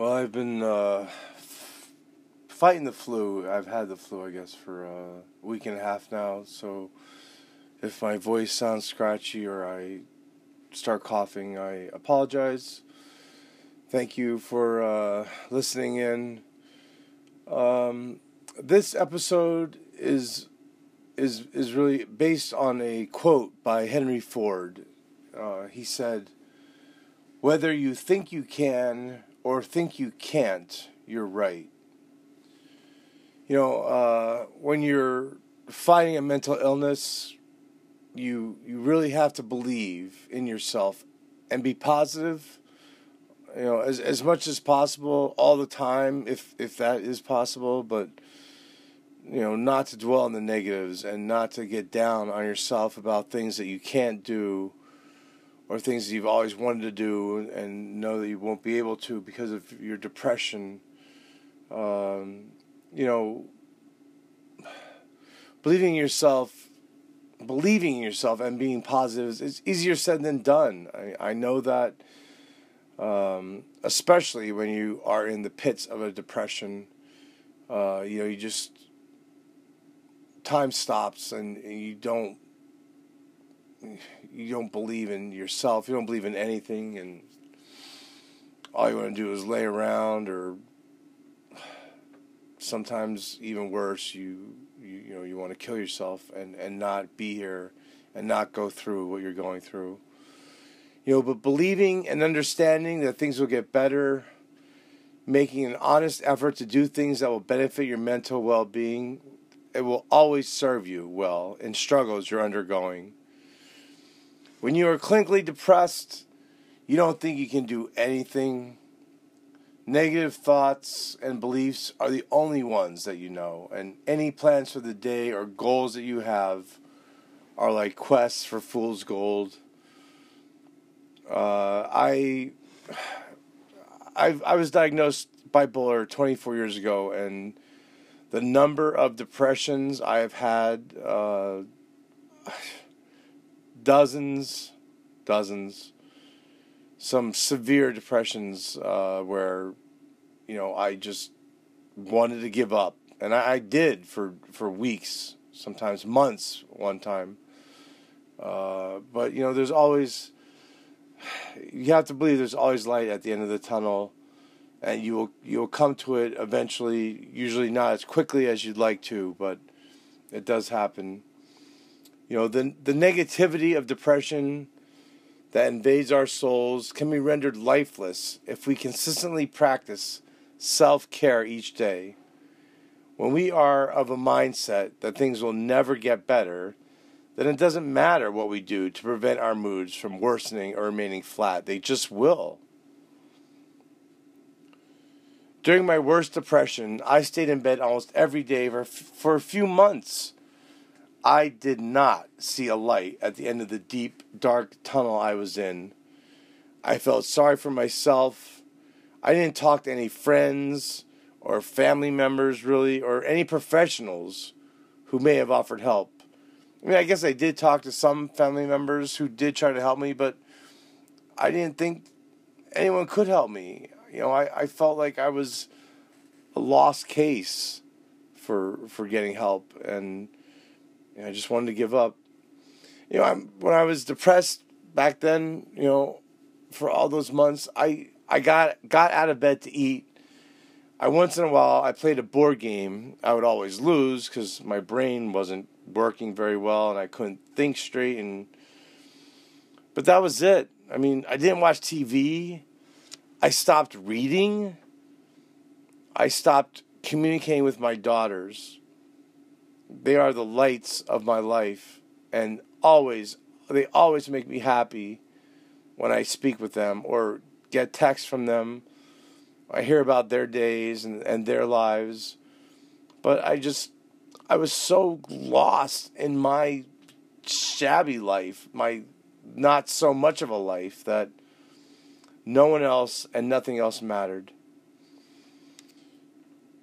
Well, I've been uh, fighting the flu. I've had the flu, I guess, for a week and a half now. So if my voice sounds scratchy or I start coughing, I apologize. Thank you for uh, listening in. Um, this episode is is is really based on a quote by Henry Ford. Uh, he said, "Whether you think you can or think you can't, you're right." You know, uh, when you're fighting a mental illness, you you really have to believe in yourself and be positive you know as as much as possible all the time if if that is possible but you know not to dwell on the negatives and not to get down on yourself about things that you can't do or things you've always wanted to do and know that you won't be able to because of your depression um, you know believing yourself believing in yourself and being positive is easier said than done. I, I know that, um, especially when you are in the pits of a depression. Uh, you know, you just time stops and you don't you don't believe in yourself. You don't believe in anything, and all you want to do is lay around, or sometimes even worse, you you, you know you want to kill yourself and and not be here and not go through what you're going through you know but believing and understanding that things will get better making an honest effort to do things that will benefit your mental well-being it will always serve you well in struggles you're undergoing when you are clinically depressed you don't think you can do anything Negative thoughts and beliefs are the only ones that you know, and any plans for the day or goals that you have are like quests for fool's gold. Uh, I, I, I was diagnosed bipolar 24 years ago, and the number of depressions I have had, uh, dozens, dozens some severe depressions uh, where you know I just wanted to give up, and I, I did for for weeks, sometimes months. One time, uh, but you know, there's always you have to believe there's always light at the end of the tunnel, and you will you will come to it eventually. Usually not as quickly as you'd like to, but it does happen. You know, the the negativity of depression that invades our souls can be rendered lifeless if we consistently practice self care each day. When we are of a mindset that things will never get better, then it doesn't matter what we do to prevent our moods from worsening or remaining flat, they just will. During my worst depression, I stayed in bed almost every day for, for a few months I did not see a light at the end of the deep, dark tunnel I was in. I felt sorry for myself. I didn't talk to any friends or family members, really, or any professionals who may have offered help. I mean, I guess I did talk to some family members who did try to help me, but I didn't think anyone could help me. You know, I, I felt like I was a lost case for for getting help and and I just wanted to give up. You know, I'm, when I was depressed back then, you know, for all those months, I I got got out of bed to eat. I once in a while I played a board game. I would always lose because my brain wasn't working very well and I couldn't think straight. And but that was it. I mean, I didn't watch TV. I stopped reading. I stopped communicating with my daughters. They are the lights of my life, and always, they always make me happy when I speak with them or get texts from them. I hear about their days and, and their lives. But I just, I was so lost in my shabby life, my not so much of a life, that no one else and nothing else mattered.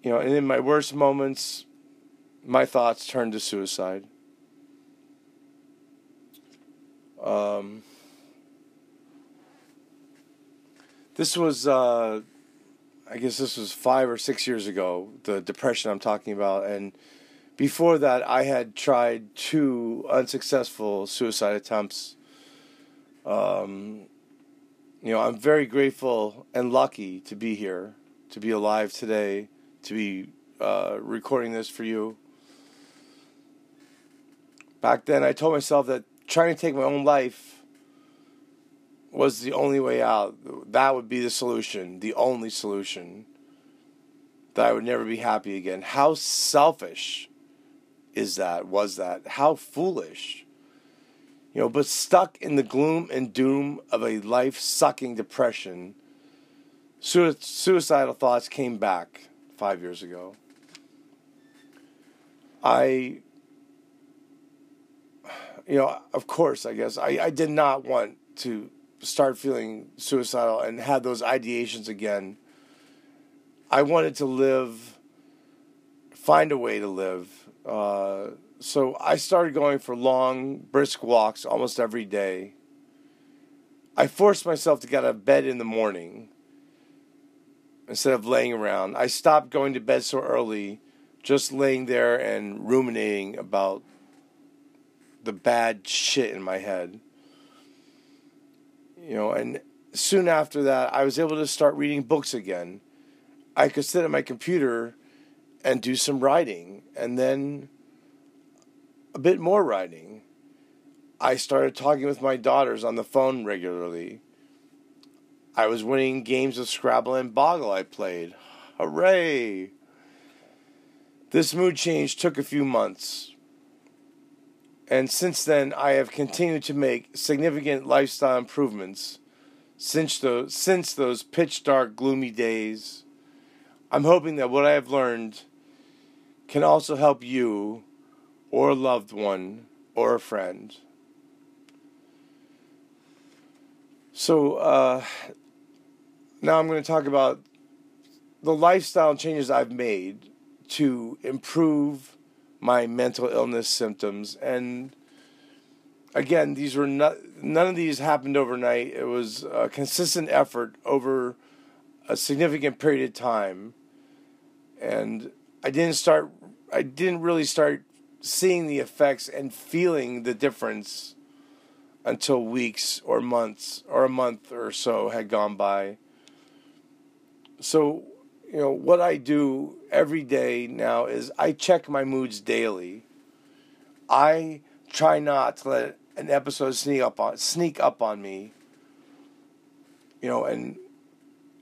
You know, and in my worst moments, my thoughts turned to suicide. Um, this was, uh, I guess this was five or six years ago, the depression I'm talking about. And before that, I had tried two unsuccessful suicide attempts. Um, you know, I'm very grateful and lucky to be here, to be alive today, to be uh, recording this for you. Back then, I told myself that trying to take my own life was the only way out. That would be the solution, the only solution. That I would never be happy again. How selfish is that? Was that? How foolish. You know, but stuck in the gloom and doom of a life sucking depression, suicidal thoughts came back five years ago. I, you know, of course, I guess, I, I did not want to start feeling suicidal and had those ideations again, I wanted to live, find a way to live. Uh, so I started going for long, brisk walks almost every day. I forced myself to get out of bed in the morning instead of laying around. I stopped going to bed so early, just laying there and ruminating about the bad shit in my head you know, and soon after that, I was able to start reading books again. I could sit at my computer and do some writing, and then a bit more writing. I started talking with my daughters on the phone regularly. I was winning games of Scrabble and Boggle I played. Hooray! This mood change took a few months. And since then, I have continued to make significant lifestyle improvements since those, since those pitch dark, gloomy days. I'm hoping that what I have learned can also help you, or a loved one, or a friend. So, uh, now I'm going to talk about the lifestyle changes I've made to improve my mental illness symptoms. And again, these were not, none of these happened overnight. It was a consistent effort over a significant period of time. And I didn't start, I didn't really start seeing the effects and feeling the difference until weeks or months or a month or so had gone by. So you know, what I do every day now is I check my moods daily. I try not to let an episode sneak up on sneak up on me. You know, and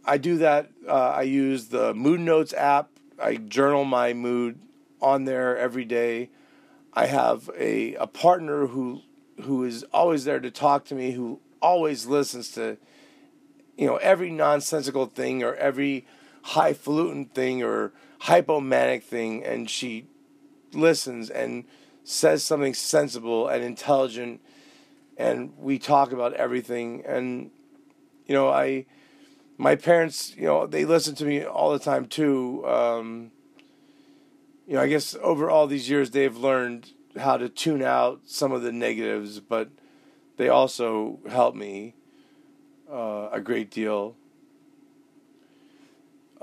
I do that. Uh, I use the Mood Notes app. I journal my mood on there every day. I have a a partner who who is always there to talk to me, who always listens to, you know, every nonsensical thing or every highfalutin thing or hypomanic thing, and she listens and says something sensible and intelligent, and we talk about everything. And you know, I, my parents, you know, they listen to me all the time too. Um, you know, I guess over all these years they've learned how to tune out some of the negatives, but they also help me uh, a great deal.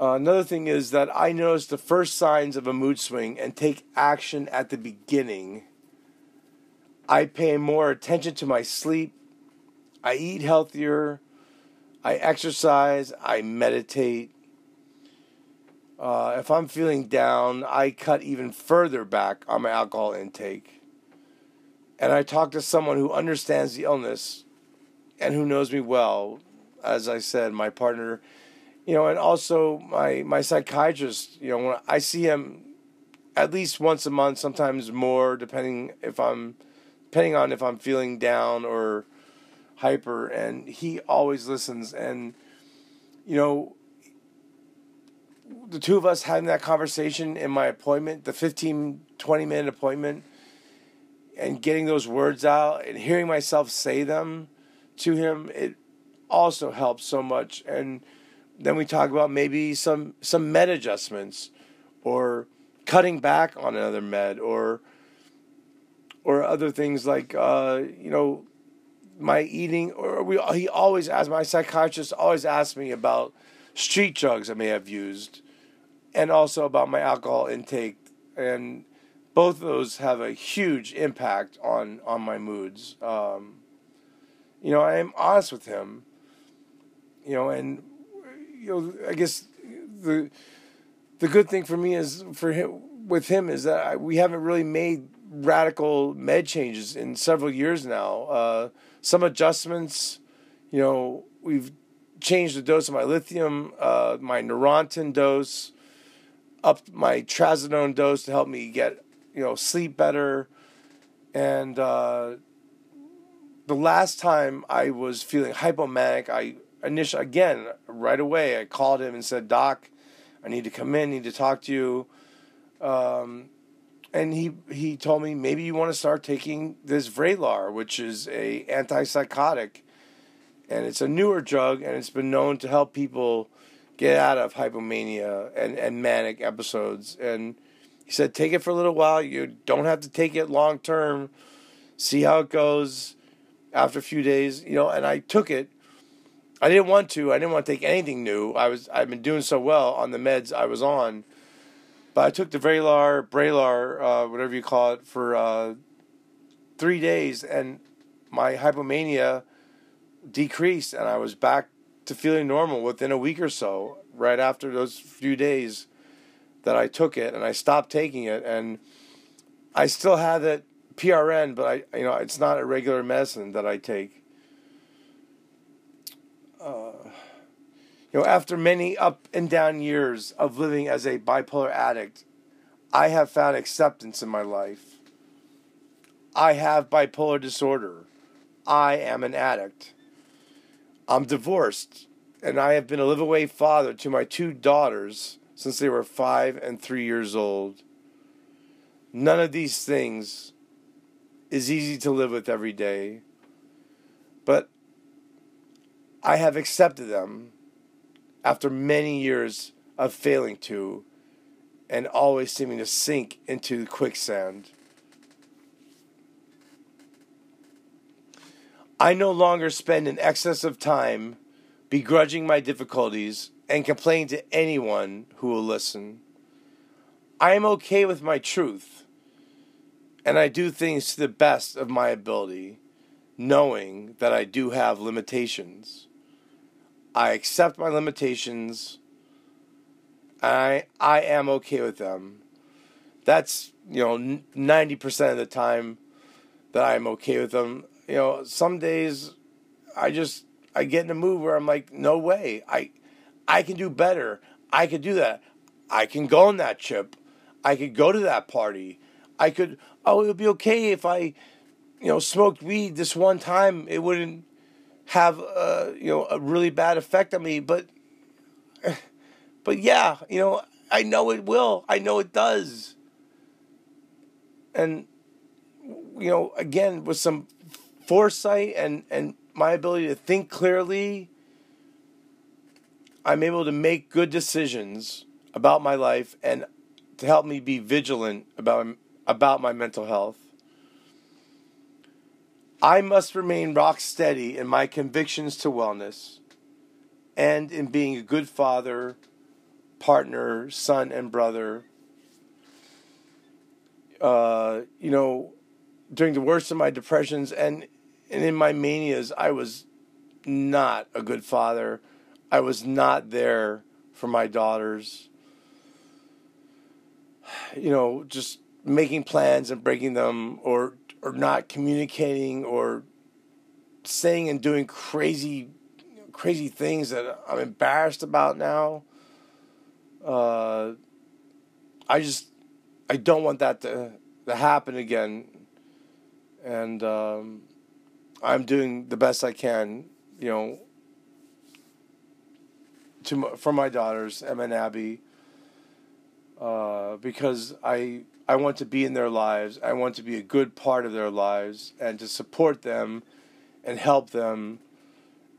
Uh, another thing is that I notice the first signs of a mood swing and take action at the beginning. I pay more attention to my sleep. I eat healthier. I exercise. I meditate. Uh, if I'm feeling down, I cut even further back on my alcohol intake. And I talk to someone who understands the illness and who knows me well. As I said, my partner you know, and also my my psychiatrist. You know, I see him at least once a month, sometimes more, depending if I'm depending on if I'm feeling down or hyper, and he always listens. And you know, the two of us having that conversation in my appointment, the 15, 20 minute appointment, and getting those words out and hearing myself say them to him, it also helps so much. And then we talk about maybe some some med adjustments or cutting back on another med or or other things like uh, you know my eating or we he always asks my psychiatrist always asks me about street drugs I may have used, and also about my alcohol intake. And both of those have a huge impact on, on my moods. Um, you know, I am honest with him. You know, and you know, I guess the the good thing for me is for him with him is that I, we haven't really made radical med changes in several years now. Uh, some adjustments, you know, we've changed the dose of my lithium, uh, my Neurontin dose, up my trazodone dose to help me get, you know, sleep better. And uh, the last time I was feeling hypomanic, I initially, again, right away, I called him and said, Doc, I need to come in, need to talk to you. Um, and he he told me maybe you want to start taking this Vraylar, which is a antipsychotic, and it's a newer drug, and it's been known to help people get out of hypomania and, and manic episodes. And he said, take it for a little while. You don't have to take it long term. See how it goes after a few days, you know. And I took it. I didn't want to. I didn't want to take anything new. I was I've been doing so well on the meds I was on but I took the Vraylar, Braylar, uh, whatever you call it, for uh, three days, and my hypomania decreased, and I was back to feeling normal within a week or so. Right after those few days that I took it, and I stopped taking it, and I still have it PRN, but I, you know, it's not a regular medicine that I take. Uh, you know, after many up and down years of living as a bipolar addict, I have found acceptance in my life. I have bipolar disorder. I am an addict. I'm divorced, and I have been a live away father to my two daughters since they were five and three years old. None of these things is easy to live with every day, but I have accepted them after many years of failing to and always seeming to sink into quicksand. I no longer spend an excess of time begrudging my difficulties and complaining to anyone who will listen. I am okay with my truth, and I do things to the best of my ability, knowing that I do have limitations. I accept my limitations. I I am okay with them. That's you know ninety percent of the time that I'm okay with them. You know, some days I just I get in a mood where I'm like, no way, I I can do better. I could do that. I can go on that trip. I could go to that party. I could. Oh, it would be okay if I, you know, smoked weed this one time. It wouldn't have uh, you know a really bad effect on me. But but yeah, you know I know it will. I know it does. And you know again with some foresight and and my ability to think clearly, I'm able to make good decisions about my life and to help me be vigilant about about my mental health. I must remain rock steady in my convictions to wellness and in being a good father, partner, son, and brother. Uh, you know, during the worst of my depressions and, and in my manias, I was not a good father. I was not there for my daughters. You know, just making plans and breaking them or or not communicating or saying and doing crazy crazy things that I'm embarrassed about now. Uh, I just I don't want that to to happen again, and um, I'm doing the best I can, you know, to for my daughters Emma and Abby, uh, because I I want to be in their lives. I want to be a good part of their lives and to support them and help them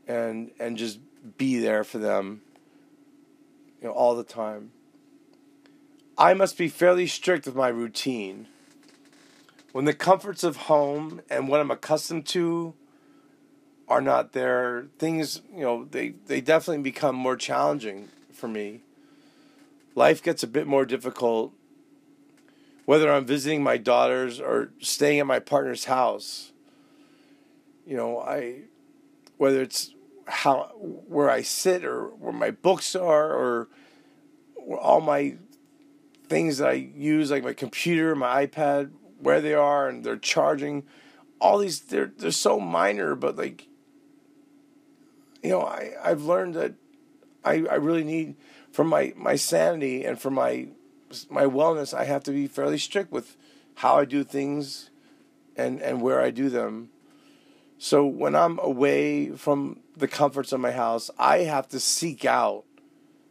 and and just be there for them you know all the time. I must be fairly strict with my routine. When the comforts of home and what I'm accustomed to are not there, things, you know, they, they definitely become more challenging for me. Life gets a bit more difficult whether I'm visiting my daughters or staying at my partner's house. You know, I whether it's how where I sit or where my books are or all my things that I use like my computer, my iPad, where they are and they're charging all these they're they're so minor but like you know, I I've learned that I I really need for my my sanity and for my my wellness, I have to be fairly strict with how I do things and and where I do them. So when I'm away from the comforts of my house, I have to seek out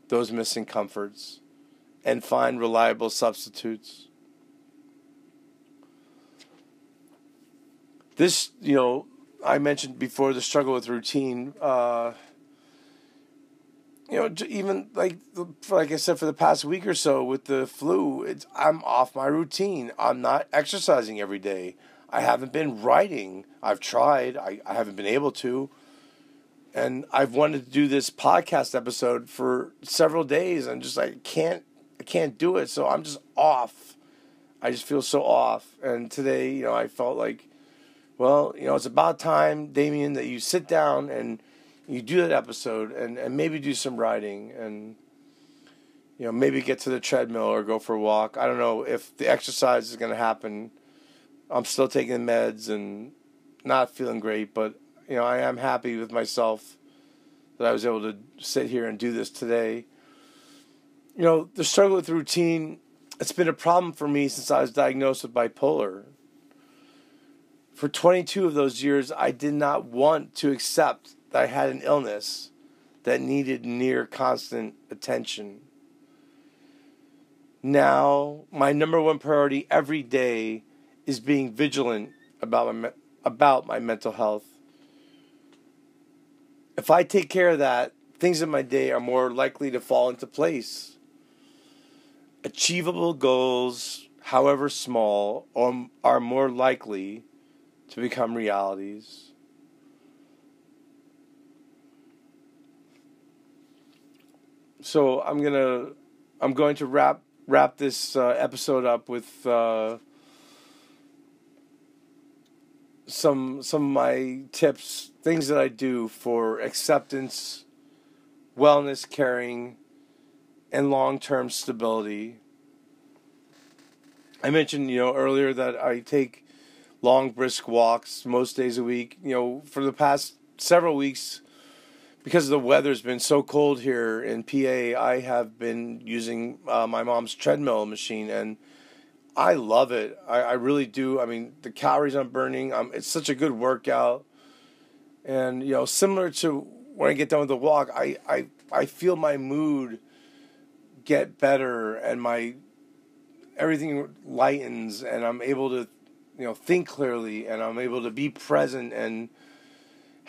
those missing comforts and find reliable substitutes. This, you know, I mentioned before the struggle with routine. Uh, you know, even like like I said for the past week or so with the flu, it's I'm off my routine. I'm not exercising every day. I haven't been writing. I've tried. I, I haven't been able to. And I've wanted to do this podcast episode for several days and just like can't I can't do it. So I'm just off. I just feel so off. And today, you know, I felt like, well, you know, it's about time, Damien, that you sit down and you do that episode and, and maybe do some writing and you know maybe get to the treadmill or go for a walk. I don't know if the exercise is going to happen. I'm still taking meds and not feeling great, but you know I am happy with myself that I was able to sit here and do this today. You know the struggle with routine. It's been a problem for me since I was diagnosed with bipolar. For 22 of those years, I did not want to accept that I had an illness that needed near constant attention. Now, my number one priority every day is being vigilant about my, about my mental health. If I take care of that, things in my day are more likely to fall into place. Achievable goals, however small, um, are more likely to become realities. So I'm gonna I'm going to wrap wrap this uh, episode up with uh, some some of my tips, things that I do for acceptance, wellness, caring, and long term stability. I mentioned you know earlier that I take long brisk walks most days a week. You know for the past several weeks because the weather's been so cold here in PA, I have been using uh, my mom's treadmill machine, and I love it. I, I really do. I mean, the calories I'm burning, um, it's such a good workout, and you know, similar to when I get done with the walk, I I I feel my mood get better, and my everything lightens, and I'm able to you know think clearly, and I'm able to be present, and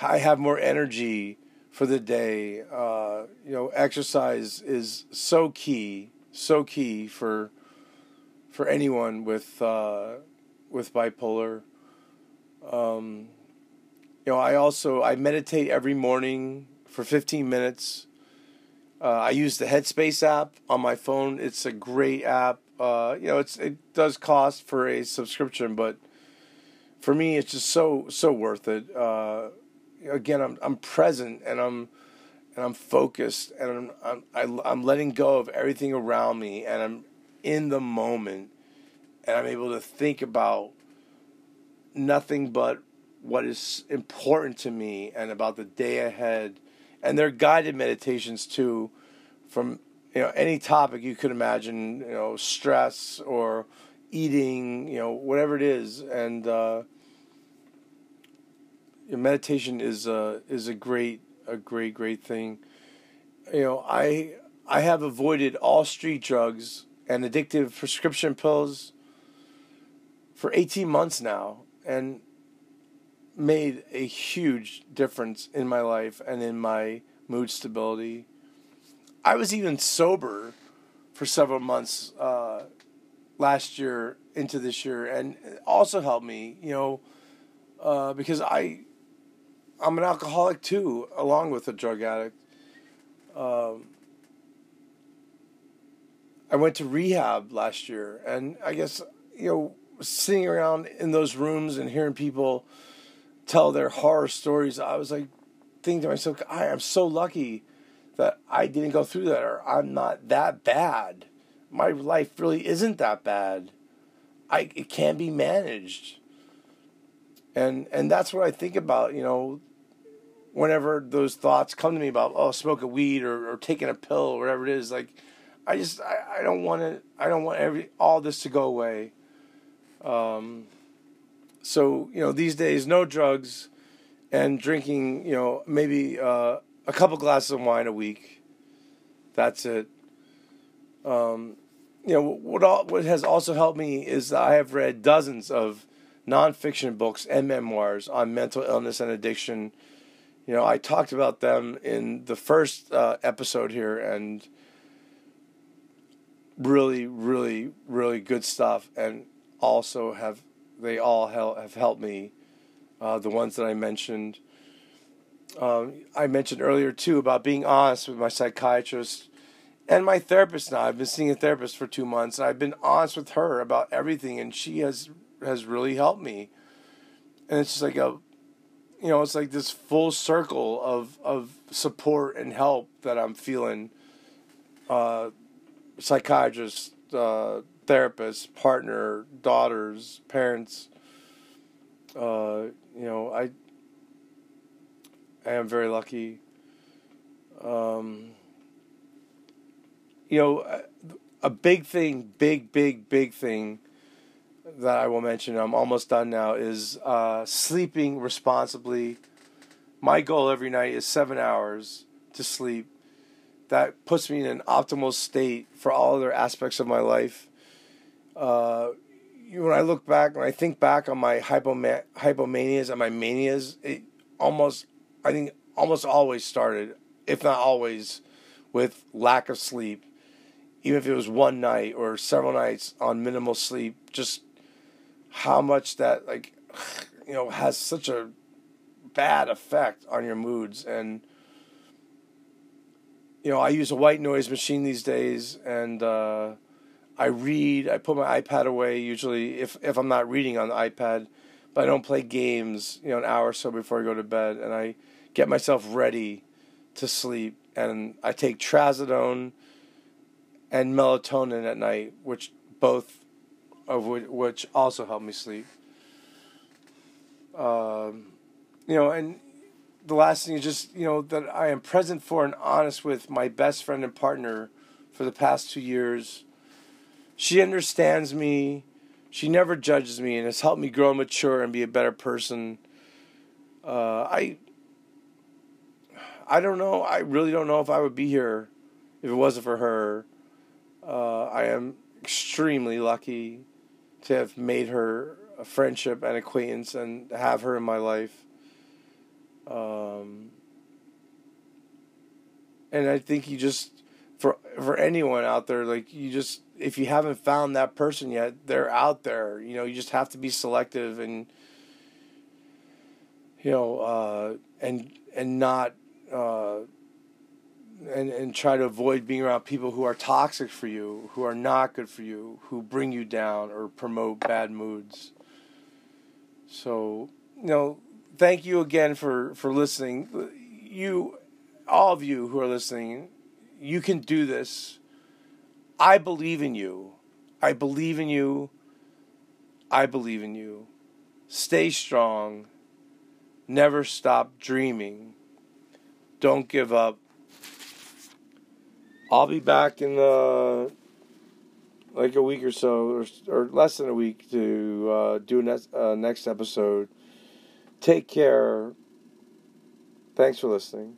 I have more energy for the day. Uh, you know, exercise is so key, so key for for anyone with uh, with bipolar. Um, you know, I also I meditate every morning for 15 minutes. Uh, I use the Headspace app on my phone. It's a great app. Uh, you know, it's it does cost for a subscription, but for me, it's just so so worth it. Uh, again, I'm I'm present and I'm and I'm focused and I'm I'm I'm letting go of everything around me and I'm in the moment and I'm able to think about nothing but what is important to me and about the day ahead. And they're guided meditations too, from you know any topic you could imagine, you know, stress or eating, you know, whatever it is, and. Uh, meditation is a is a great a great great thing. You know, I I have avoided all street drugs and addictive prescription pills for 18 months now and made a huge difference in my life and in my mood stability. I was even sober for several months uh, last year into this year, and also helped me, you know, uh, because I I'm an alcoholic too, along with a drug addict. Um, I went to rehab last year, and I guess you know, sitting around in those rooms and hearing people tell their horror stories, I was like thinking to myself, I am so lucky that I didn't go through that, or I'm not that bad. My life really isn't that bad. I it can be managed. And and that's what I think about, you know, whenever those thoughts come to me about oh smoking weed or, or taking a pill or whatever it is, like I just I, I don't want to I don't want every all this to go away. Um, so you know these days no drugs and drinking you know maybe uh, a couple glasses of wine a week. That's it. Um, you know what all, what has also helped me is I have read dozens of nonfiction books and memoirs on mental illness and addiction. You know I talked about them in the first uh, episode here and really really really good stuff and also have they all have helped me uh, the ones that I mentioned um, I mentioned earlier too about being honest with my psychiatrist and my therapist now. I've been seeing a therapist for two months, and I've been honest with her about everything, and she has has really helped me. And it's just like a, you know, it's like this full circle of of support and help that I'm feeling. Uh, psychiatrist, uh, therapist, partner, daughters, parents. Uh, you know, I I am very lucky. Um, you know, a big thing, big, big, big thing that I will mention, I'm almost done now, is uh, sleeping responsibly. My goal every night is seven hours to sleep. That puts me in an optimal state for all other aspects of my life. Uh, when I look back, when I think back on my hypoma- hypomanias and my manias, it almost I think almost always started, if not always, with lack of sleep. Even if it was one night or several nights on minimal sleep, just how much that like you know has such a bad effect on your moods and you know I use a white noise machine these days and uh, I read I put my iPad away usually if if I'm not reading on the iPad but I don't play games you know an hour or so before I go to bed and I get myself ready to sleep. And I take trazodone and melatonin at night, which both of which, which also helped me sleep. Um, you know, and the last thing is just you know that I am present for and honest with my best friend and partner for the past two years. She understands me. She never judges me and has helped me grow, mature, and be a better person. Uh, I I don't know. I really don't know if I would be here if it wasn't for her. Uh, I am extremely lucky to have made her a friendship and acquaintance and have her in my life. Um, and I think you just for for anyone out there, like you just if you haven't found that person yet, they're out there. You know, you just have to be selective and you know uh, and and not uh, and and try to avoid being around people who are toxic for you, who are not good for you, who bring you down or promote bad moods. So, you know, thank you again for for listening. You, all of you who are listening, you can do this. I believe in you. I believe in you. I believe in you. Stay strong. Never stop dreaming don't give up. I'll be back in the like a week or so, or, or less than a week, to uh, do next, uh, next episode. Take care. Thanks for listening.